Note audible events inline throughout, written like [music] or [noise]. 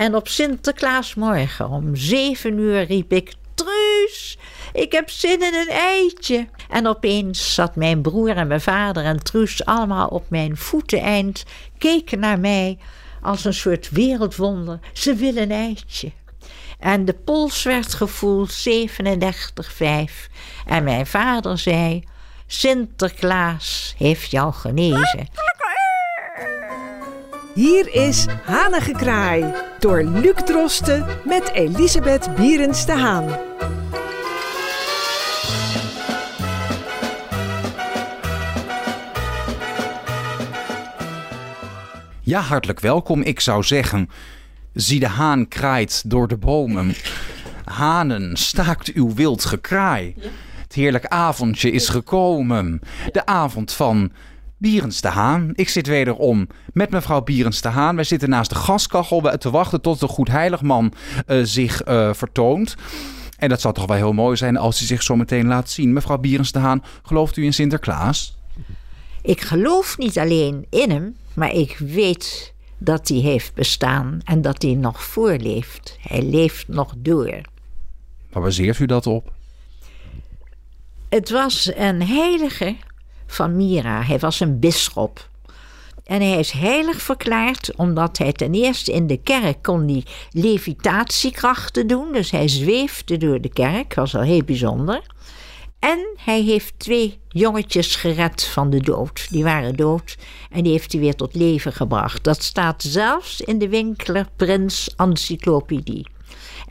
En op Sinterklaasmorgen om zeven uur riep ik: Truus, ik heb zin in een eitje. En opeens zat mijn broer en mijn vader en Truus allemaal op mijn voeteneind, keken naar mij als een soort wereldwonder. Ze willen een eitje. En de pols werd gevoeld 37,5. En mijn vader zei: Sinterklaas heeft jou genezen. Hier is Hanengekraai door Luc Drosten met Elisabeth Bierens de Haan. Ja, hartelijk welkom. Ik zou zeggen, zie de haan kraait door de bomen. Hanen, staakt uw wild gekraai. Het heerlijk avondje is gekomen. De avond van Bierens de Haan. Ik zit wederom met mevrouw Bierens de Haan. Wij zitten naast de gaskachel te wachten tot de Goedheiligman uh, zich uh, vertoont. En dat zou toch wel heel mooi zijn als hij zich zo meteen laat zien. Mevrouw Bierens de Haan, gelooft u in Sinterklaas? Ik geloof niet alleen in hem, maar ik weet dat hij heeft bestaan en dat hij nog voorleeft. Hij leeft nog door. Waar baseert u dat op? Het was een heilige van Mira. Hij was een bisschop. En hij is heilig verklaard omdat hij ten eerste in de kerk kon die levitatiekrachten doen. Dus hij zweefde door de kerk, was al heel bijzonder. En hij heeft twee jongetjes gered van de dood. Die waren dood en die heeft hij weer tot leven gebracht. Dat staat zelfs in de Winkeler Prins Encyclopedie.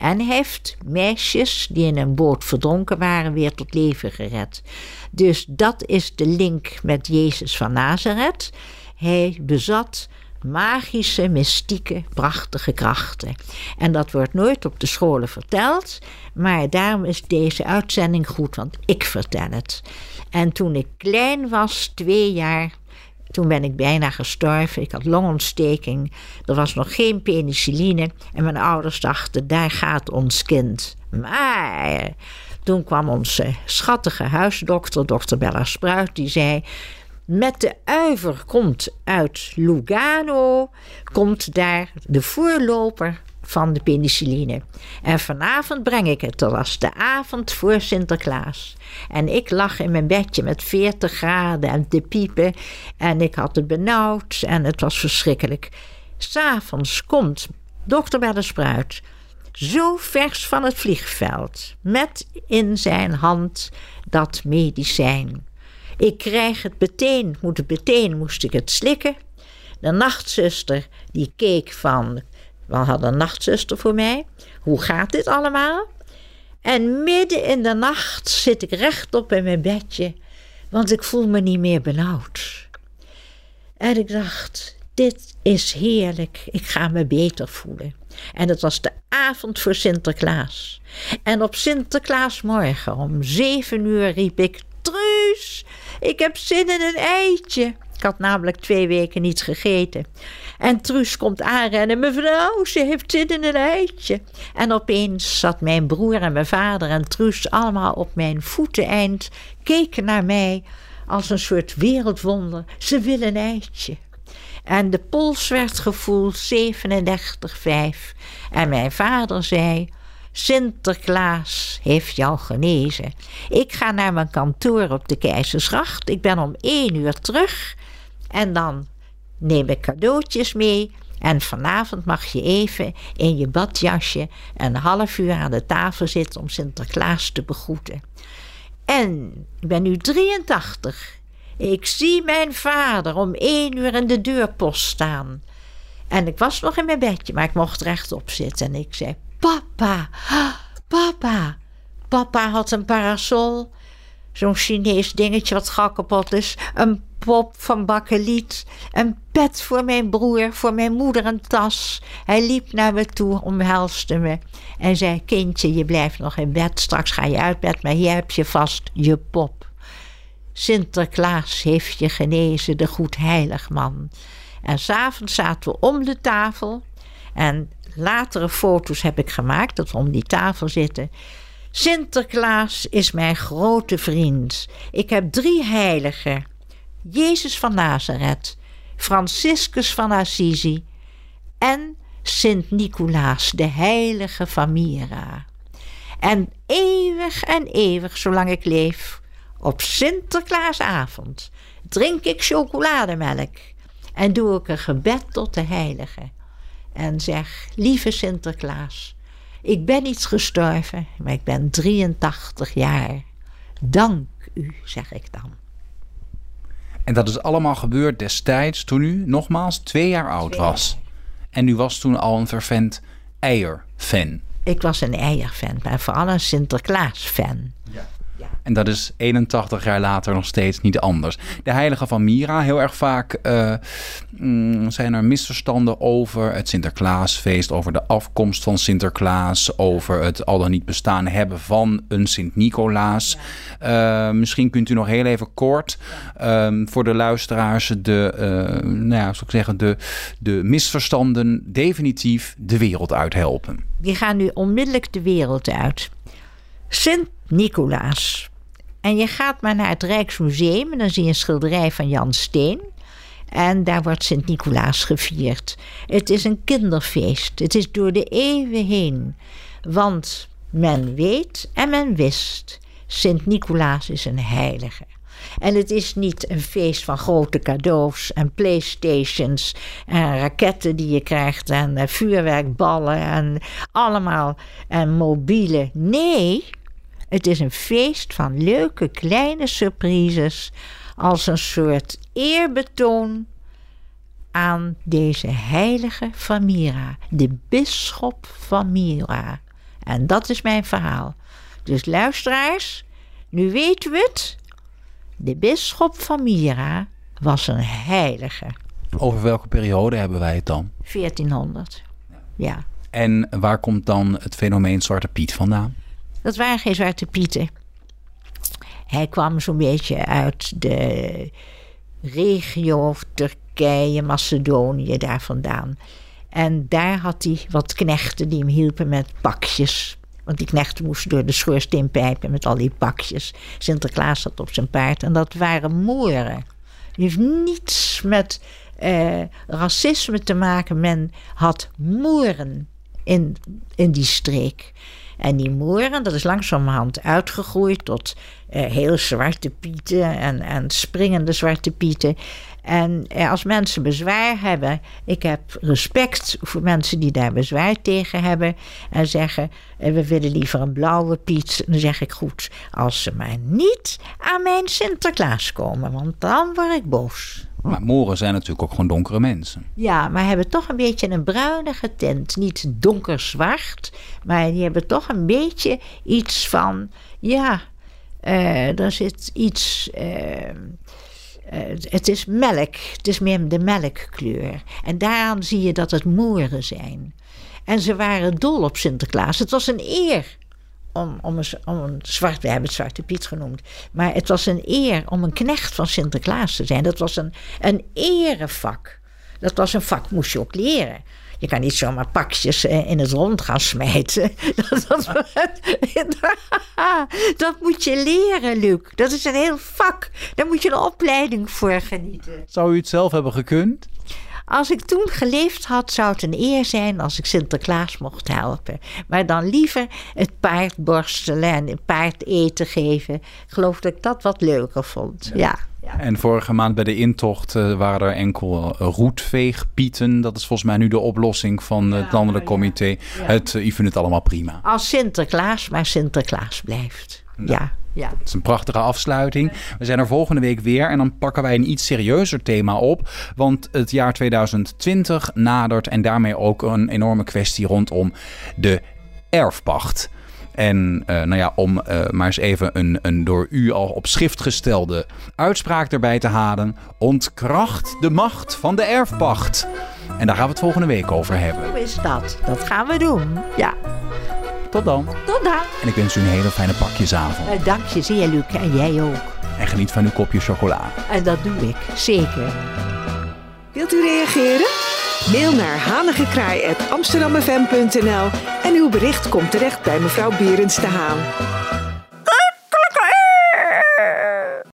En heeft meisjes die in een boot verdronken waren weer tot leven gered. Dus dat is de link met Jezus van Nazareth. Hij bezat magische, mystieke, prachtige krachten. En dat wordt nooit op de scholen verteld, maar daarom is deze uitzending goed, want ik vertel het. En toen ik klein was, twee jaar, toen ben ik bijna gestorven. Ik had longontsteking. Er was nog geen penicilline. En mijn ouders dachten, daar gaat ons kind. Maar toen kwam onze schattige huisdokter, dokter Bella Spruit, die zei... Met de uiver komt uit Lugano, komt daar de voorloper van de penicilline. En vanavond breng ik het. Dat was de avond voor Sinterklaas. En ik lag in mijn bedje met 40 graden en te piepen. En ik had het benauwd en het was verschrikkelijk. S'avonds komt dokter Spruit zo vers van het vliegveld, met in zijn hand dat medicijn. Ik krijg het meteen, moet het meteen, moest ik het slikken. De nachtzuster die keek van, we hadden een nachtzuster voor mij, hoe gaat dit allemaal? En midden in de nacht zit ik rechtop in mijn bedje, want ik voel me niet meer benauwd. En ik dacht, dit is heerlijk, ik ga me beter voelen. En het was de avond voor Sinterklaas. En op Sinterklaasmorgen om zeven uur riep ik: Truus, ik heb zin in een eitje. Ik had namelijk twee weken niets gegeten. En Truus komt aanrennen. Mevrouw, ze heeft zin in een eitje. En opeens zat mijn broer en mijn vader en Truus allemaal op mijn voeteneind. Keken naar mij als een soort wereldwonder. Ze willen een eitje. En de pols werd gevoeld 37,5. En mijn vader zei: Sinterklaas heeft jou genezen. Ik ga naar mijn kantoor op de Keizersgracht. Ik ben om één uur terug. En dan neem ik cadeautjes mee. En vanavond mag je even in je badjasje een half uur aan de tafel zitten om Sinterklaas te begroeten. En ik ben nu 83. Ik zie mijn vader om één uur in de deurpost staan. En ik was nog in mijn bedje, maar ik mocht rechtop zitten. En ik zei: Papa, papa. Papa had een parasol. Zo'n Chinees dingetje wat gauw kapot is. Een pop van bakkeliet. Een pet voor mijn broer, voor mijn moeder een tas. Hij liep naar me toe, omhelste me. En zei: Kindje, je blijft nog in bed. Straks ga je uit bed, maar hier heb je vast je pop. Sinterklaas heeft je genezen, de goedheilig man. En s'avonds zaten we om de tafel. En latere foto's heb ik gemaakt dat we om die tafel zitten. Sinterklaas is mijn grote vriend. Ik heb drie heiligen: Jezus van Nazareth, Franciscus van Assisi en Sint Nicolaas, de heilige van Mira. En eeuwig en eeuwig, zolang ik leef, op Sinterklaasavond drink ik chocolademelk en doe ik een gebed tot de heilige. En zeg, lieve Sinterklaas, ik ben niet gestorven, maar ik ben 83 jaar. Dank u, zeg ik dan. En dat is allemaal gebeurd destijds toen u nogmaals twee jaar oud was. En u was toen al een vervent eierfan. Ik was een eierfan, maar vooral een Sinterklaas-fan. En dat is 81 jaar later nog steeds niet anders. De heilige van Mira, heel erg vaak uh, zijn er misverstanden over het Sinterklaasfeest, over de afkomst van Sinterklaas, over het al dan niet bestaan hebben van een Sint-Nicolaas. Uh, misschien kunt u nog heel even kort uh, voor de luisteraars de, uh, nou ja, zou ik zeggen, de, de misverstanden definitief de wereld uithelpen. Die gaan nu onmiddellijk de wereld uit. Sint-Nicolaas en je gaat maar naar het Rijksmuseum en dan zie je een schilderij van Jan Steen. En daar wordt Sint-Nicolaas gevierd. Het is een kinderfeest. Het is door de eeuwen heen. Want men weet en men wist: Sint-Nicolaas is een heilige. En het is niet een feest van grote cadeaus en playstations en raketten die je krijgt en eh, vuurwerkballen en allemaal en mobiele. Nee, het is een feest van leuke kleine surprises als een soort eerbetoon aan deze heilige van Mira, de bisschop van Mira. En dat is mijn verhaal. Dus luisteraars, nu weten we het. De bisschop van Mira was een heilige. Over welke periode hebben wij het dan? 1400. Ja. En waar komt dan het fenomeen Zwarte Piet vandaan? Dat waren geen Zwarte Pieten. Hij kwam zo'n beetje uit de regio Turkije, Macedonië, daar vandaan. En daar had hij wat knechten die hem hielpen met pakjes. Want die knechten moesten door de schoorsteen pijpen met al die pakjes. Sinterklaas zat op zijn paard en dat waren Moeren. Die heeft niets met eh, racisme te maken. Men had Moeren in, in die streek. En die moeren, dat is langzamerhand uitgegroeid tot uh, heel zwarte pieten en, en springende zwarte pieten. En uh, als mensen bezwaar hebben, ik heb respect voor mensen die daar bezwaar tegen hebben en zeggen: uh, we willen liever een blauwe Piet. Dan zeg ik goed, als ze maar niet aan mijn Sinterklaas komen, want dan word ik boos. Maar moren zijn natuurlijk ook gewoon donkere mensen. Ja, maar hebben toch een beetje een bruinige tint. Niet donkerzwart, maar die hebben toch een beetje iets van... Ja, uh, er zit iets... Uh, uh, het is melk. Het is meer de melkkleur. En daaraan zie je dat het moeren zijn. En ze waren dol op Sinterklaas. Het was een eer om, om, een, zwart, we hebben het Zwarte Piet genoemd. Maar het was een eer om een knecht van Sinterklaas te zijn. Dat was een, een erevak. Dat was een vak, moest je ook leren. Je kan niet zomaar pakjes eh, in het rond gaan smijten. [laughs] Dat, dat, [laughs] dat, moet je leren, Luc. Dat is een heel vak. Daar moet je een opleiding voor genieten. Zou u het zelf hebben gekund? Als ik toen geleefd had, zou het een eer zijn als ik Sinterklaas mocht helpen. Maar dan liever het paard borstelen en het paard eten geven. Ik geloof dat ik dat wat leuker vond. Ja. En vorige maand bij de intocht uh, waren er enkel uh, roetveegpieten. Dat is volgens mij nu de oplossing van het landelijk comité. Het, uh, u vindt het allemaal prima. Als Sinterklaas maar Sinterklaas blijft. Ja. Ja. Het is een prachtige afsluiting. We zijn er volgende week weer en dan pakken wij een iets serieuzer thema op. Want het jaar 2020 nadert en daarmee ook een enorme kwestie rondom de erfpacht. En uh, nou ja, om uh, maar eens even een, een door u al op schrift gestelde uitspraak erbij te halen. Ontkracht de macht van de erfpacht. En daar gaan we het volgende week over hebben. Hoe is dat? Dat gaan we doen. Ja. Tot dan. Tot dan. En ik wens u een hele fijne pakjesavond. Uh, dank je zeer, Luc. En jij ook. En geniet van uw kopje chocola. En dat doe ik, zeker. Wilt u reageren? Mail naar hanigekraai.amsterdammefm.nl en uw bericht komt terecht bij mevrouw Berends de Haan.